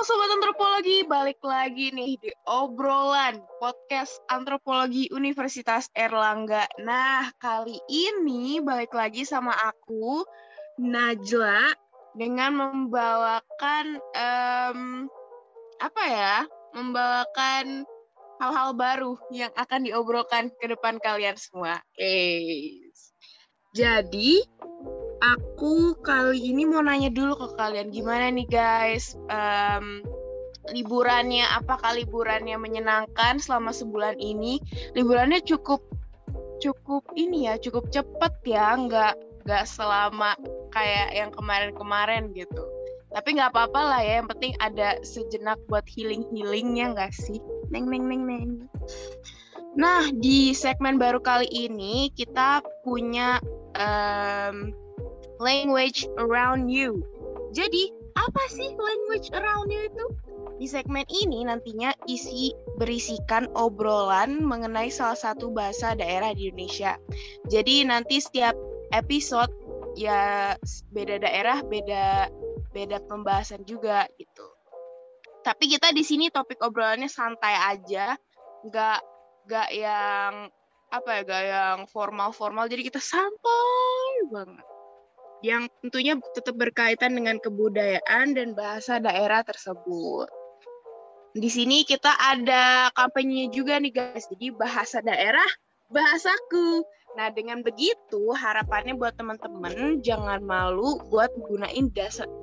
Sobat Antropologi, balik lagi nih di obrolan podcast Antropologi Universitas Erlangga. Nah, kali ini balik lagi sama aku, Najla, dengan membawakan, um, apa ya, membawakan hal-hal baru yang akan diobrolkan ke depan kalian semua. Eh, jadi aku kali ini mau nanya dulu ke kalian gimana nih guys? Um, liburannya apakah liburannya menyenangkan selama sebulan ini? Liburannya cukup cukup ini ya cukup cepet ya nggak nggak selama kayak yang kemarin-kemarin gitu. Tapi nggak apa-apa lah ya yang penting ada sejenak buat healing healingnya nggak sih? Neng neng neng neng. Nah di segmen baru kali ini kita punya um, language around you. Jadi, apa sih language around you itu? Di segmen ini nantinya isi berisikan obrolan mengenai salah satu bahasa daerah di Indonesia. Jadi nanti setiap episode ya beda daerah, beda beda pembahasan juga gitu. Tapi kita di sini topik obrolannya santai aja, nggak nggak yang apa ya, nggak yang formal-formal. Jadi kita santai banget yang tentunya tetap berkaitan dengan kebudayaan dan bahasa daerah tersebut. Di sini kita ada kampanye juga nih guys, jadi bahasa daerah, bahasaku. Nah dengan begitu harapannya buat teman-teman jangan malu buat gunain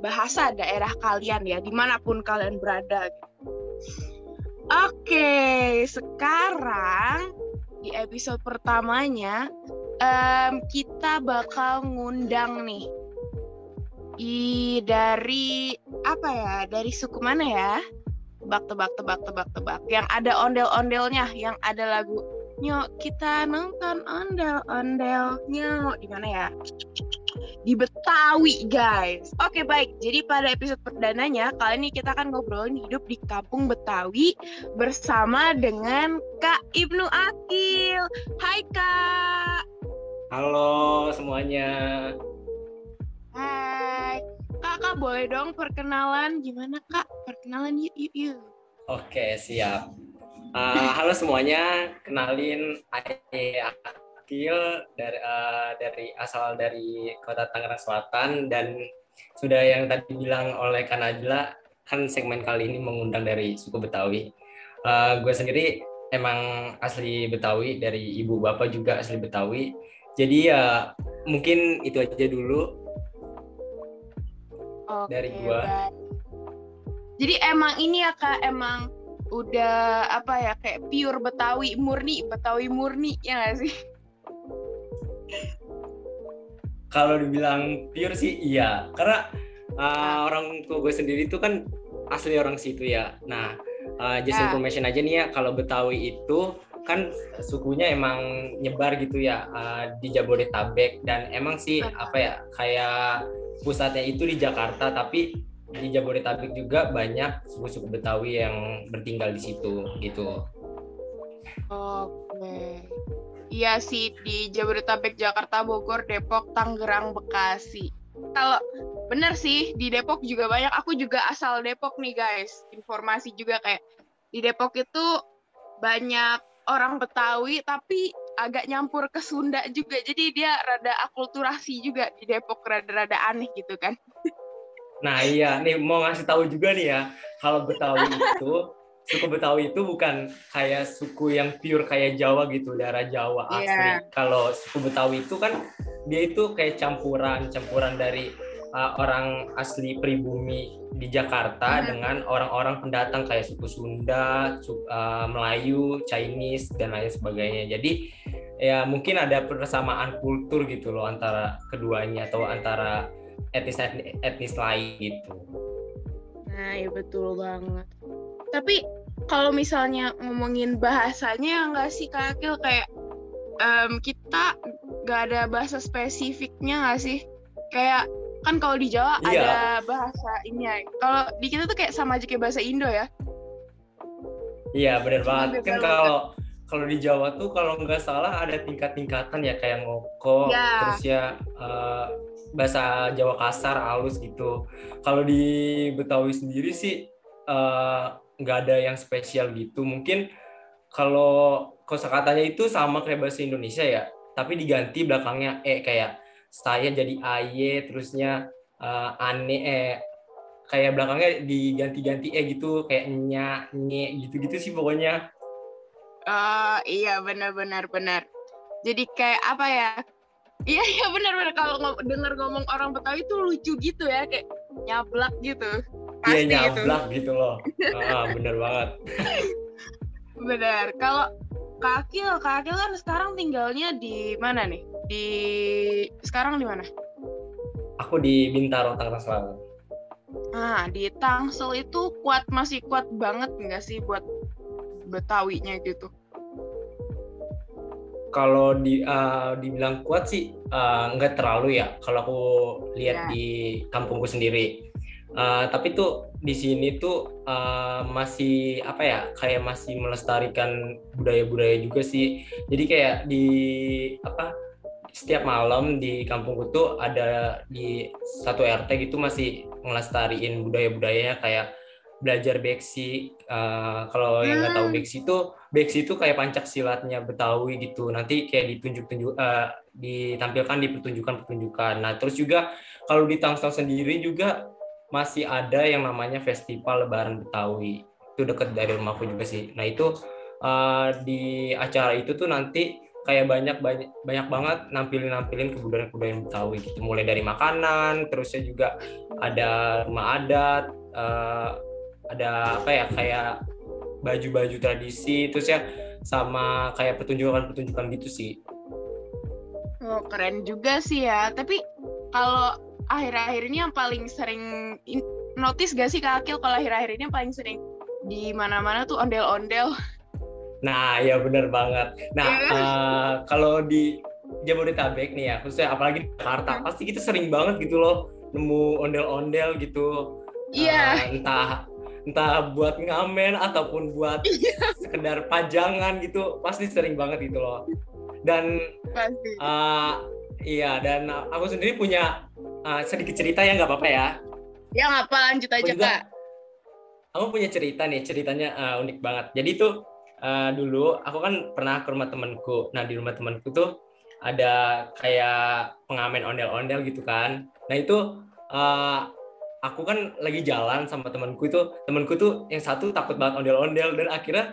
bahasa daerah kalian ya, di mana pun kalian berada. Oke, sekarang di episode pertamanya um, kita bakal ngundang nih i dari apa ya dari suku mana ya? Tebak tebak tebak tebak tebak. Yang ada ondel-ondelnya yang ada lagu nyok kita nonton ondel-ondel nyok. Di mana ya? Di Betawi guys. Oke baik. Jadi pada episode perdananya kali ini kita akan ngobrolin hidup di kampung Betawi bersama dengan Kak Ibnu Akil. Hai Kak. Halo semuanya. Hai. Kakak boleh dong perkenalan gimana Kak? Perkenalan yuk yuk yuk. Oke, siap. Uh, halo semuanya, kenalin Aye Akil dari uh, dari asal dari Kota Tangerang Selatan dan sudah yang tadi bilang oleh Kanajla kan segmen kali ini mengundang dari suku Betawi. Uh, gue sendiri emang asli Betawi dari ibu bapak juga asli Betawi jadi ya mungkin itu aja dulu Oke, dari gua. Baik. Jadi emang ini ya kak emang udah apa ya kayak pure Betawi murni Betawi murni ya gak sih? Kalau dibilang pure sih iya karena uh, orang tua gue sendiri itu kan asli orang situ ya. Nah uh, just ya. information aja nih ya kalau Betawi itu kan sukunya emang nyebar gitu ya uh, di Jabodetabek dan emang sih apa ya kayak pusatnya itu di Jakarta tapi di Jabodetabek juga banyak suku-suku Betawi yang bertinggal di situ gitu. Oke. Iya sih di Jabodetabek, Jakarta, Bogor, Depok, Tangerang, Bekasi. Kalau bener sih di Depok juga banyak. Aku juga asal Depok nih guys. Informasi juga kayak di Depok itu banyak orang Betawi tapi agak nyampur ke Sunda juga. Jadi dia rada akulturasi juga di Depok rada-rada aneh gitu kan. Nah iya, nih mau ngasih tahu juga nih ya, kalau Betawi itu suku Betawi itu bukan kayak suku yang pure kayak Jawa gitu, daerah Jawa asli. Yeah. Kalau suku Betawi itu kan dia itu kayak campuran, campuran dari uh, orang asli pribumi di Jakarta hmm. dengan orang-orang pendatang kayak suku Sunda, suku, uh, Melayu, Chinese dan lain sebagainya. Jadi ya mungkin ada persamaan kultur gitu loh antara keduanya atau antara etnis etnis lain gitu. Nah, ya betul banget. Tapi kalau misalnya ngomongin bahasanya enggak sih Kak Akil kayak um, kita nggak ada bahasa spesifiknya nggak sih? Kayak kan kalau di Jawa iya. ada bahasa ini ya. Kalau di kita tuh kayak sama aja kayak bahasa Indo ya. Iya benar banget. Kan kalau kalau di Jawa tuh kalau nggak salah ada tingkat-tingkatan ya kayak ngoko, ya. terus ya uh, bahasa Jawa kasar, halus gitu. Kalau di Betawi sendiri sih nggak uh, ada yang spesial gitu mungkin kalau kosakatanya itu sama kayak bahasa Indonesia ya tapi diganti belakangnya e kayak saya jadi aye terusnya uh, ane eh kayak belakangnya diganti-ganti e gitu kayak nya nye gitu-gitu sih pokoknya. Uh, iya benar-benar benar jadi kayak apa ya? Iya iya benar-benar kalau ng dengar ngomong orang Betawi itu lucu gitu ya kayak nyablak gitu. Iya nyablak gitu, gitu loh. Ah, bener banget. Benar. Kalau Kakil, Kakil kan sekarang tinggalnya di mana nih? Di sekarang di mana? Aku di Bintaro, Tangerang Selatan. Ah, di Tangsel itu kuat masih kuat banget nggak sih buat Betawinya gitu? kalau di uh, dibilang kuat sih uh, nggak terlalu ya kalau aku lihat yeah. di kampungku sendiri uh, tapi tuh di sini tuh uh, masih apa ya kayak masih melestarikan budaya-budaya juga sih jadi kayak di apa setiap malam di kampungku tuh ada di satu RT gitu masih ngelestariin budaya-budayanya kayak belajar beksi uh, kalau hmm. yang nggak tahu hmm. beksi itu beksi itu kayak pancak silatnya Betawi gitu nanti kayak ditunjuk-tunjuk uh, ditampilkan di pertunjukan-pertunjukan nah terus juga kalau di Tangsel sendiri juga masih ada yang namanya festival Lebaran Betawi itu dekat dari rumahku juga sih nah itu uh, di acara itu tuh nanti kayak banyak banyak banyak banget nampilin nampilin kebudayaan kebudayaan Betawi gitu mulai dari makanan terusnya juga ada rumah adat uh, ada apa ya kayak baju-baju tradisi terus ya sama kayak pertunjukan-pertunjukan gitu sih. Oh, keren juga sih ya. Tapi kalau akhir-akhir ini yang paling sering notice gak sih Kak Akil kalau akhir-akhir ini yang paling sering di mana-mana tuh ondel-ondel. Nah, ya bener banget. Nah, yeah. uh, kalau di Jabodetabek nih ya, khususnya apalagi Jakarta, hmm. pasti kita sering banget gitu loh nemu ondel-ondel gitu. Iya. Uh, entah entah buat ngamen ataupun buat iya. sekedar pajangan gitu pasti sering banget gitu loh dan pasti. Uh, iya dan aku sendiri punya uh, sedikit cerita ya nggak apa-apa ya ya nggak apa lanjut aja juga, kak aku punya cerita nih ceritanya uh, unik banget jadi tuh uh, dulu aku kan pernah ke rumah temanku. Nah di rumah temanku tuh ada kayak pengamen ondel-ondel gitu kan. Nah itu uh, aku kan lagi jalan sama temanku itu. Temanku tuh yang satu takut banget ondel-ondel dan akhirnya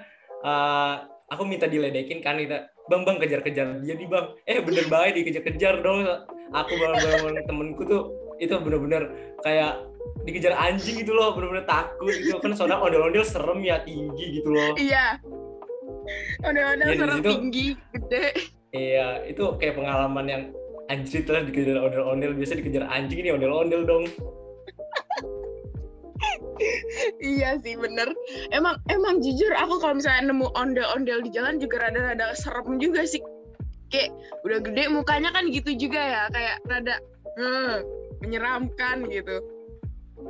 uh, aku minta diledekin kan kita bang bang kejar-kejar dia nih bang. Eh bener banget dikejar-kejar dong. Aku bang temenku tuh itu bener-bener kayak dikejar anjing gitu loh bener-bener takut gitu. Kan soalnya ondel-ondel serem ya tinggi gitu loh. Iya ondel-ondel ya, serem tinggi gede. Iya itu kayak pengalaman yang anjir lah dikejar ondel-ondel. Biasa dikejar anjing ini ondel-ondel dong. Iya sih bener. Emang emang jujur aku kalau misalnya nemu ondel-ondel di jalan juga rada-rada serem juga sih. Kayak udah gede mukanya kan gitu juga ya kayak rada hmm, menyeramkan gitu.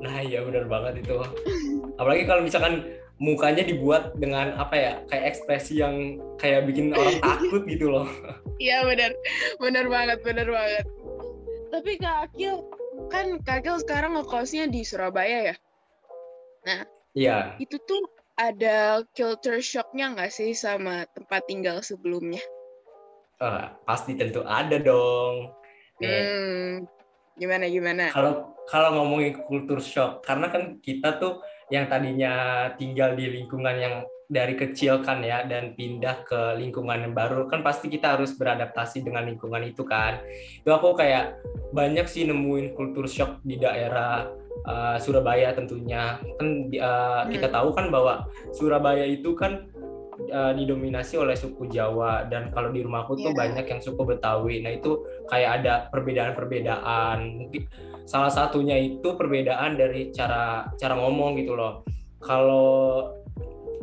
Nah iya bener banget itu. Apalagi kalau misalkan mukanya dibuat dengan apa ya kayak ekspresi yang kayak bikin orang takut gitu loh iya bener bener banget bener banget tapi kak Akil kan kak Akil sekarang ngekosnya di Surabaya ya Nah, iya. Itu tuh ada culture shocknya nggak sih sama tempat tinggal sebelumnya? Uh, pasti tentu ada dong. Hmm, gimana gimana? Kalau kalau ngomongin culture shock, karena kan kita tuh yang tadinya tinggal di lingkungan yang dari kecil kan ya dan pindah ke lingkungan yang baru kan pasti kita harus beradaptasi dengan lingkungan itu kan itu aku kayak banyak sih nemuin culture shock di daerah uh, Surabaya tentunya kan uh, kita tahu kan bahwa Surabaya itu kan uh, didominasi oleh suku Jawa dan kalau di rumahku tuh yeah. banyak yang suku Betawi. Nah itu kayak ada perbedaan-perbedaan. Mungkin salah satunya itu perbedaan dari cara cara ngomong gitu loh. Kalau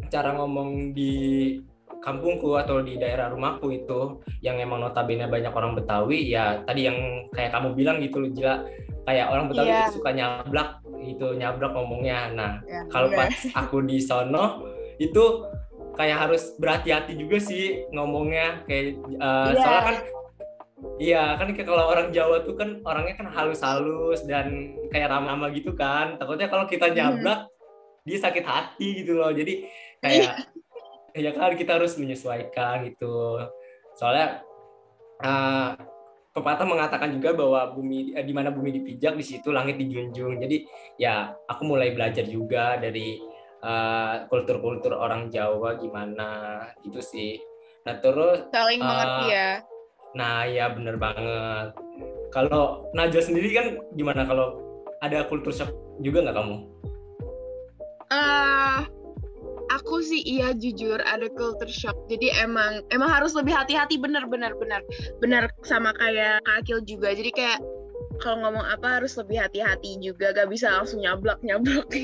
cara ngomong di kampungku atau di daerah rumahku itu yang emang notabene banyak orang Betawi ya tadi yang kayak kamu bilang gitu loh Jila kayak orang Betawi yeah. itu suka nyablak itu nyablak ngomongnya nah yeah, kalau yeah. pas aku di sono itu kayak harus berhati-hati juga sih ngomongnya kayak uh, yeah. soalnya kan Iya kan kalau orang Jawa tuh kan orangnya kan halus-halus dan kayak ramah-ramah gitu kan. Takutnya kalau kita hmm. nyablak, hmm. dia sakit hati gitu loh jadi kayak ya kan kita harus menyesuaikan gitu soalnya uh, pepatah mengatakan juga bahwa bumi eh, di mana bumi dipijak di situ langit dijunjung. Jadi ya aku mulai belajar juga dari uh, kultur-kultur orang Jawa gimana gitu sih. Nah terus saling uh, mengerti ya. Nah ya bener banget. Kalau Najwa sendiri kan gimana? Kalau ada kultur shock juga nggak kamu? Uh, aku sih iya jujur ada culture shock. Jadi emang emang harus lebih hati-hati. Bener bener bener. Sama kayak Kak Akil juga. Jadi kayak kalau ngomong apa harus lebih hati-hati juga. Gak bisa langsung nyablak nyablak.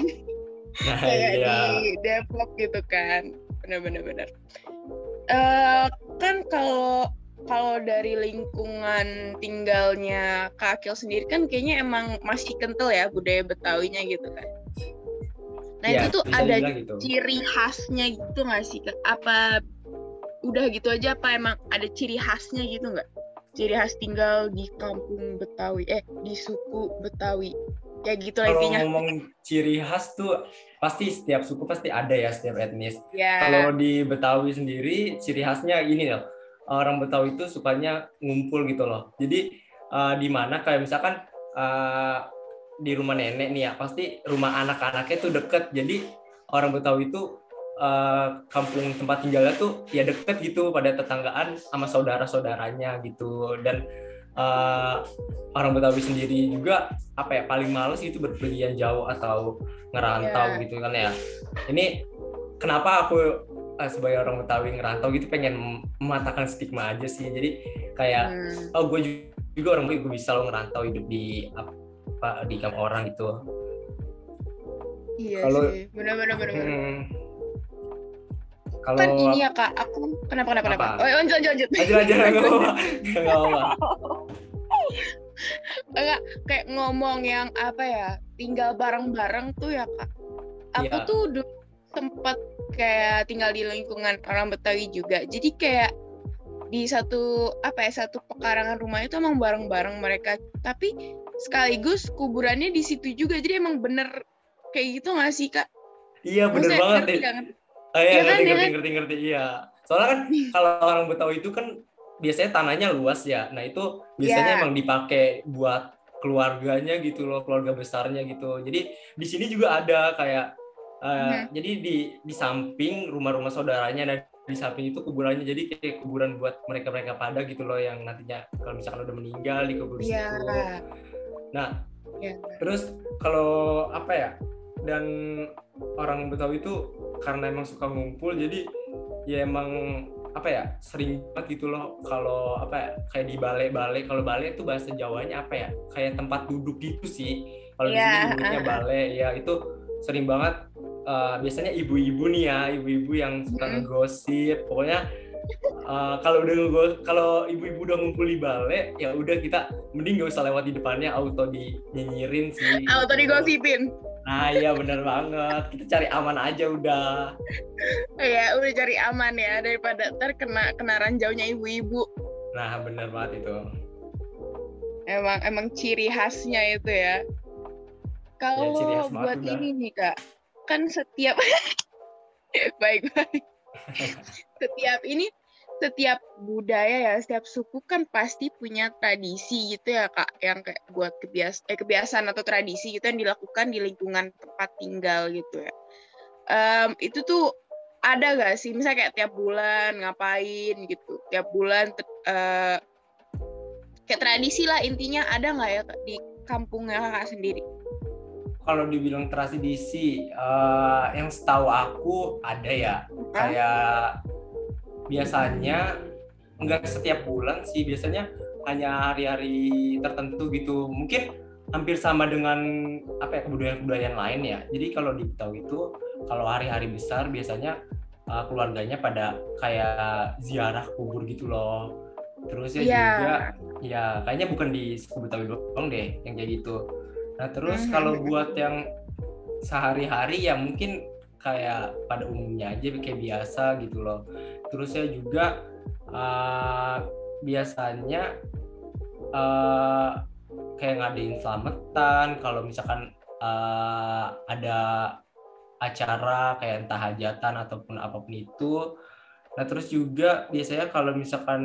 Nah, kayak iya. di develop gitu kan. Bener bener bener. Uh, kan kalau kalau dari lingkungan tinggalnya Kak Akil sendiri kan kayaknya emang masih kental ya budaya Betawinya gitu kan Nah ya, itu tuh ada gitu. ciri khasnya gitu nggak sih? Apa udah gitu aja apa emang ada ciri khasnya gitu nggak? Ciri khas tinggal di kampung Betawi, eh di suku Betawi. Kayak gitu lah intinya. Kalau ngomong ciri khas tuh pasti setiap suku pasti ada ya setiap etnis. Ya. Kalau di Betawi sendiri ciri khasnya ini loh. Orang Betawi itu sukanya ngumpul gitu loh. Jadi uh, di mana kayak misalkan uh, di rumah nenek nih ya pasti rumah anak-anaknya tuh deket jadi orang Betawi itu uh, kampung tempat tinggalnya tuh ya deket gitu pada tetanggaan sama saudara-saudaranya gitu dan uh, orang Betawi sendiri juga apa ya paling males itu berpergian jauh atau ngerantau yeah. gitu kan ya ini kenapa aku uh, sebagai orang Betawi ngerantau gitu pengen mematahkan stigma aja sih. Jadi kayak hmm. oh gue juga orang Betawi gue bisa lo ngerantau hidup di pak di kamar orang itu iya kalau sih. Benar-benar benar hmm, kalau kan ini ya kak. Aku kenapa kenapa kenapa? Oh lanjut lanjut. Lanjut lanjut lanjut. Nggak apa enggak kayak ngomong yang apa ya tinggal bareng-bareng tuh ya kak. Aku ya. tuh dulu sempat kayak tinggal di lingkungan orang Betawi juga. Jadi kayak di satu apa ya satu pekarangan rumah itu emang bareng-bareng mereka. Tapi sekaligus kuburannya di situ juga. Jadi emang bener kayak gitu gak sih kak? Iya bener Maksudnya, banget ngerti, kan? oh, iya, ya ngerti, kan, ngerti, ngerti, ngerti, ngerti, iya. Soalnya kan kalau orang Betawi itu kan biasanya tanahnya luas ya. Nah itu biasanya yeah. emang dipakai buat keluarganya gitu loh keluarga besarnya gitu. Jadi di sini juga ada kayak uh, hmm. jadi di di samping rumah-rumah saudaranya dan di samping itu kuburannya jadi kayak kuburan buat mereka mereka pada gitu loh yang nantinya kalau misalkan udah meninggal di kubur yeah. situ Nah, ya. terus kalau apa ya? Dan orang Betawi itu karena emang suka ngumpul, jadi ya emang apa ya sering banget gitu loh kalau apa ya kayak di balai-balai kalau balai itu bahasa Jawanya apa ya kayak tempat duduk gitu sih kalau yeah. di sini duduknya balai ya itu sering banget uh, biasanya ibu-ibu nih ya ibu-ibu yang suka ngegosip. Pokoknya Uh, kalau udah kalau ibu-ibu udah ngumpul di balai ya udah kita mending gak usah lewat di depannya auto dinyinyirin sih auto digosipin. Nah iya bener banget. Kita cari aman aja udah. Iya udah cari aman ya daripada terkena kena ranjaunya ibu-ibu. Nah bener banget itu. Emang emang ciri khasnya itu ya. Kalau ya, buat ini nih kak kan setiap baik baik. Setiap ini setiap budaya ya setiap suku kan pasti punya tradisi gitu ya kak. Yang kayak buat kebias eh, kebiasaan atau tradisi gitu yang dilakukan di lingkungan tempat tinggal gitu ya. Um, itu tuh ada gak sih? Misalnya kayak tiap bulan ngapain gitu? Tiap bulan uh, kayak tradisi lah intinya ada nggak ya di kampungnya kakak sendiri kalau dibilang tradisi uh, yang setahu aku ada ya. Kayak biasanya nggak setiap bulan sih biasanya hanya hari-hari tertentu gitu. Mungkin hampir sama dengan apa ya kebudayaan-kebudayaan lain ya. Jadi kalau di Betawi itu kalau hari-hari besar biasanya uh, keluarganya pada kayak ziarah kubur gitu loh. Terus ya yeah. juga ya kayaknya bukan di Betawi doang deh yang kayak gitu nah terus mm -hmm. kalau buat yang sehari-hari ya mungkin kayak pada umumnya aja kayak biasa gitu loh terus saya juga uh, biasanya uh, kayak ngadain selamatan kalau misalkan uh, ada acara kayak entah hajatan ataupun apa pun itu. Nah terus juga biasanya kalau misalkan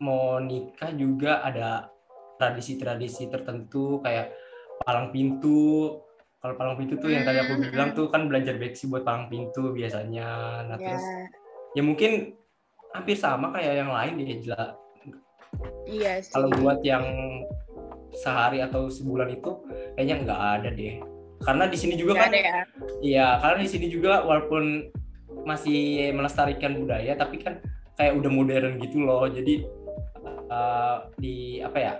mau nikah juga ada tradisi-tradisi tertentu kayak palang pintu. Kalau palang pintu tuh yang tadi aku hmm, bilang tuh kan belajar beksi buat palang pintu biasanya. Nah yeah. terus ya mungkin hampir sama kayak yang lain ya jelas. Iya sih. Kalau buat yang sehari atau sebulan itu kayaknya nggak ada deh. Karena di sini juga gak kan, ya? iya karena di sini juga walaupun masih melestarikan budaya, tapi kan kayak udah modern gitu loh. Jadi uh, di apa ya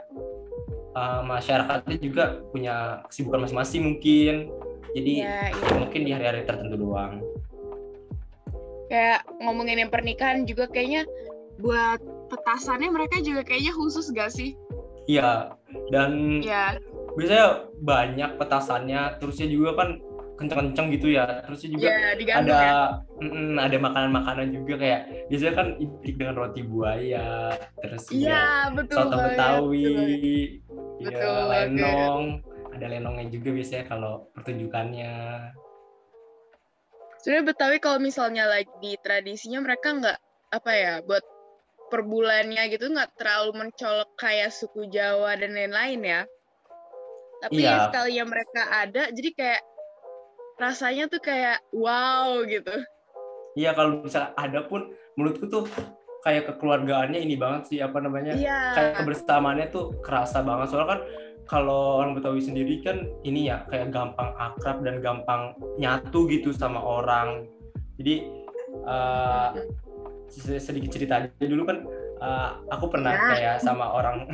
uh, masyarakatnya juga punya kesibukan masing-masing mungkin. Jadi ya, iya. mungkin di hari-hari tertentu doang. Kayak ngomongin yang pernikahan juga kayaknya buat petasannya mereka juga kayaknya khusus gak sih? Iya, dan ya. biasanya banyak petasannya, terusnya juga kan kenceng-kenceng gitu ya, terusnya juga ya, ada ya. mm, ada makanan-makanan juga kayak biasanya kan identik dengan roti buaya, terus ya, betul soto betawi, ya, lenong, ada lenongnya juga biasanya kalau pertunjukannya. Sebenarnya Betawi kalau misalnya lagi di tradisinya mereka nggak apa ya buat per bulannya gitu nggak terlalu mencolok kayak suku Jawa dan lain-lain ya. Tapi iya. sekali yang mereka ada, jadi kayak rasanya tuh kayak wow gitu. Iya kalau bisa ada pun menurutku tuh kayak kekeluargaannya ini banget sih apa namanya iya. kayak kebersamaannya tuh kerasa banget. Soalnya kan kalau orang Betawi sendiri kan ini ya kayak gampang akrab dan gampang nyatu gitu sama orang. Jadi uh, sedikit cerita aja. Dulu kan uh, aku pernah ya. kayak sama orang.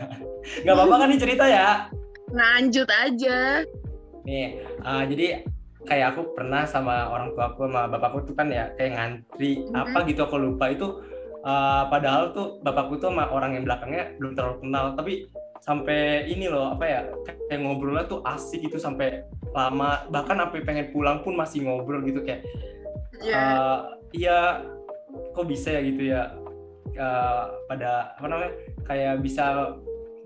Nggak apa-apa kan nih cerita ya? Lanjut aja. Nih uh, jadi kayak aku pernah sama orang tua aku sama bapakku tuh kan ya kayak ngantri mm-hmm. apa gitu aku lupa. Itu uh, padahal tuh bapakku tuh sama orang yang belakangnya belum terlalu kenal tapi sampai ini loh apa ya kayak ngobrolnya tuh asik gitu sampai lama bahkan sampai pengen pulang pun masih ngobrol gitu kayak yeah. uh, iya kok bisa ya gitu ya uh, pada apa namanya kayak bisa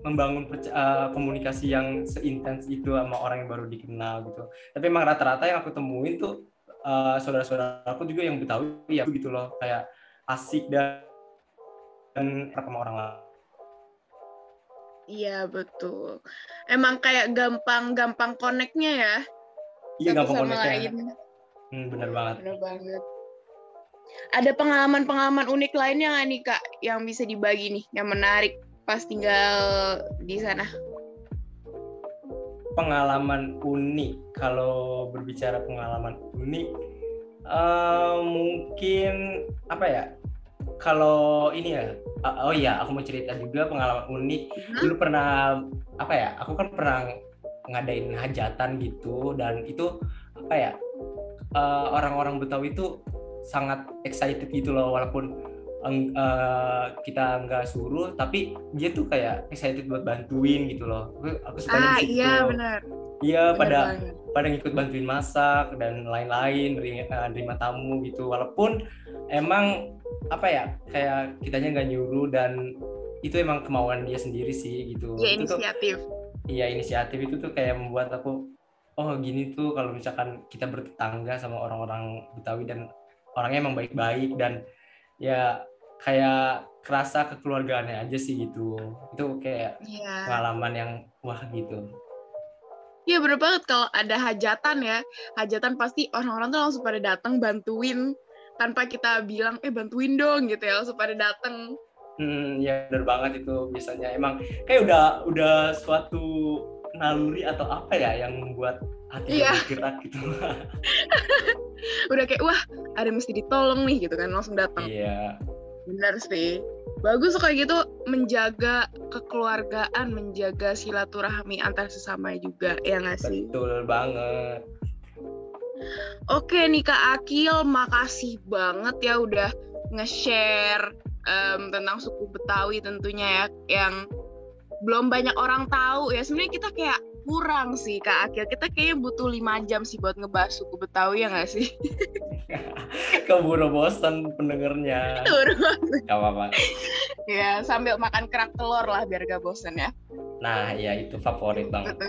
membangun uh, komunikasi yang seintens itu sama orang yang baru dikenal gitu. Tapi emang rata-rata yang aku temuin tuh uh, saudara-saudara aku juga yang Betawi ya gitu loh, kayak asik dan dan sama orang lain. Iya betul. Emang kayak gampang-gampang koneknya ya. Iya gampang koneknya. Hmm, bener banget. Bener banget. Ada pengalaman-pengalaman unik lainnya nggak nih kak yang bisa dibagi nih, yang menarik pas tinggal di sana? Pengalaman unik, kalau berbicara pengalaman unik, uh, mungkin apa ya? Kalau ini ya, uh, oh iya, aku mau cerita juga pengalaman unik. Hmm? Dulu pernah apa ya? Aku kan pernah ngadain hajatan gitu, dan itu apa ya? Eh, orang-orang uh, Betawi itu sangat excited gitu loh walaupun uh, kita nggak suruh tapi dia tuh kayak excited buat bantuin gitu loh. Aku, aku suka ah, iya benar. Iya pada banget. pada ngikut bantuin masak dan lain-lain nerima, nerima tamu gitu. Walaupun emang apa ya kayak kitanya nggak nyuruh dan itu emang kemauan dia sendiri sih gitu. Ya inisiatif. Iya inisiatif itu tuh kayak membuat aku oh gini tuh kalau misalkan kita bertetangga sama orang-orang Betawi dan orangnya emang baik-baik dan ya kayak kerasa kekeluargaannya aja sih gitu. Itu kayak yeah. pengalaman yang wah gitu. Iya bener banget. Kalau ada hajatan ya hajatan pasti orang-orang tuh langsung pada datang bantuin. Tanpa kita bilang eh bantuin dong gitu ya langsung pada datang Hmm, ya bener banget itu biasanya. Emang kayak udah udah suatu naluri atau apa ya yang membuat hati yeah. bergerak gitu. Udah kayak wah ada mesti ditolong nih gitu kan langsung datang iya benar sih. Bagus kayak gitu menjaga kekeluargaan menjaga silaturahmi antar sesama juga ya nggak sih? Betul banget. Oke nih kak Akil makasih banget ya udah nge-share um, tentang suku Betawi tentunya ya yang belum banyak orang tahu ya. Sebenarnya kita kayak kurang sih Kak Akil. Kita kayaknya butuh lima jam sih buat ngebahas suku Betawi ya nggak sih? Keburu bosan pendengarnya. Keburu bosan. Gak apa-apa. ya sambil makan kerak telur lah biar gak bosan ya. Nah ya itu favorit banget.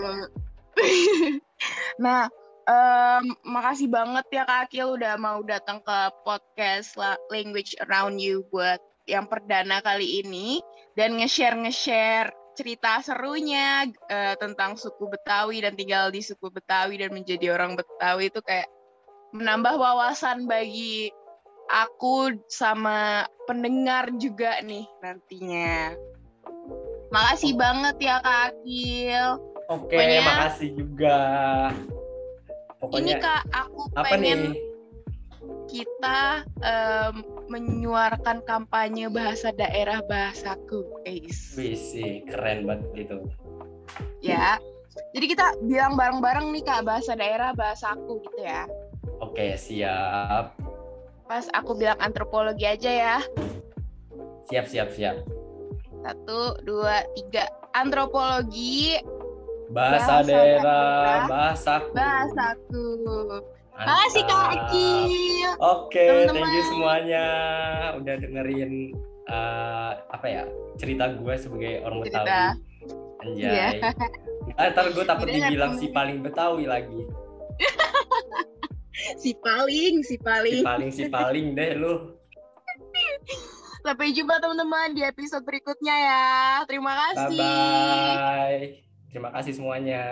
nah Um, makasih banget ya Kak Akil udah mau datang ke podcast Language Around You buat yang perdana kali ini dan nge-share nge-share cerita serunya uh, tentang suku Betawi dan tinggal di suku Betawi dan menjadi orang Betawi itu kayak menambah wawasan bagi aku sama pendengar juga nih nantinya. Makasih banget ya Kak Akil. Oke, okay, makasih juga. Pokoknya, ini Kak, aku apa pengen nih? kita um, menyuarakan kampanye bahasa daerah bahasaku, guys. Wih sih, keren banget itu. Ya, jadi kita bilang bareng-bareng nih Kak bahasa daerah bahasaku gitu ya. Oke, siap. Pas aku bilang antropologi aja ya. Siap, siap, siap. Satu, dua, tiga. Antropologi. Bahasa, bahasa daerah, daerah bahasaku. Bahasaku. Makasih Kak Akil. Oke, okay, thank you semuanya udah dengerin uh, apa ya cerita gue sebagai orang cerita. Betawi. Anjay. Yeah. ntar gue takut dibilang si paling Betawi lagi. si paling, si paling. Si paling, si paling deh lu. Sampai jumpa teman-teman di episode berikutnya ya. Terima kasih. Bye bye. Terima kasih semuanya.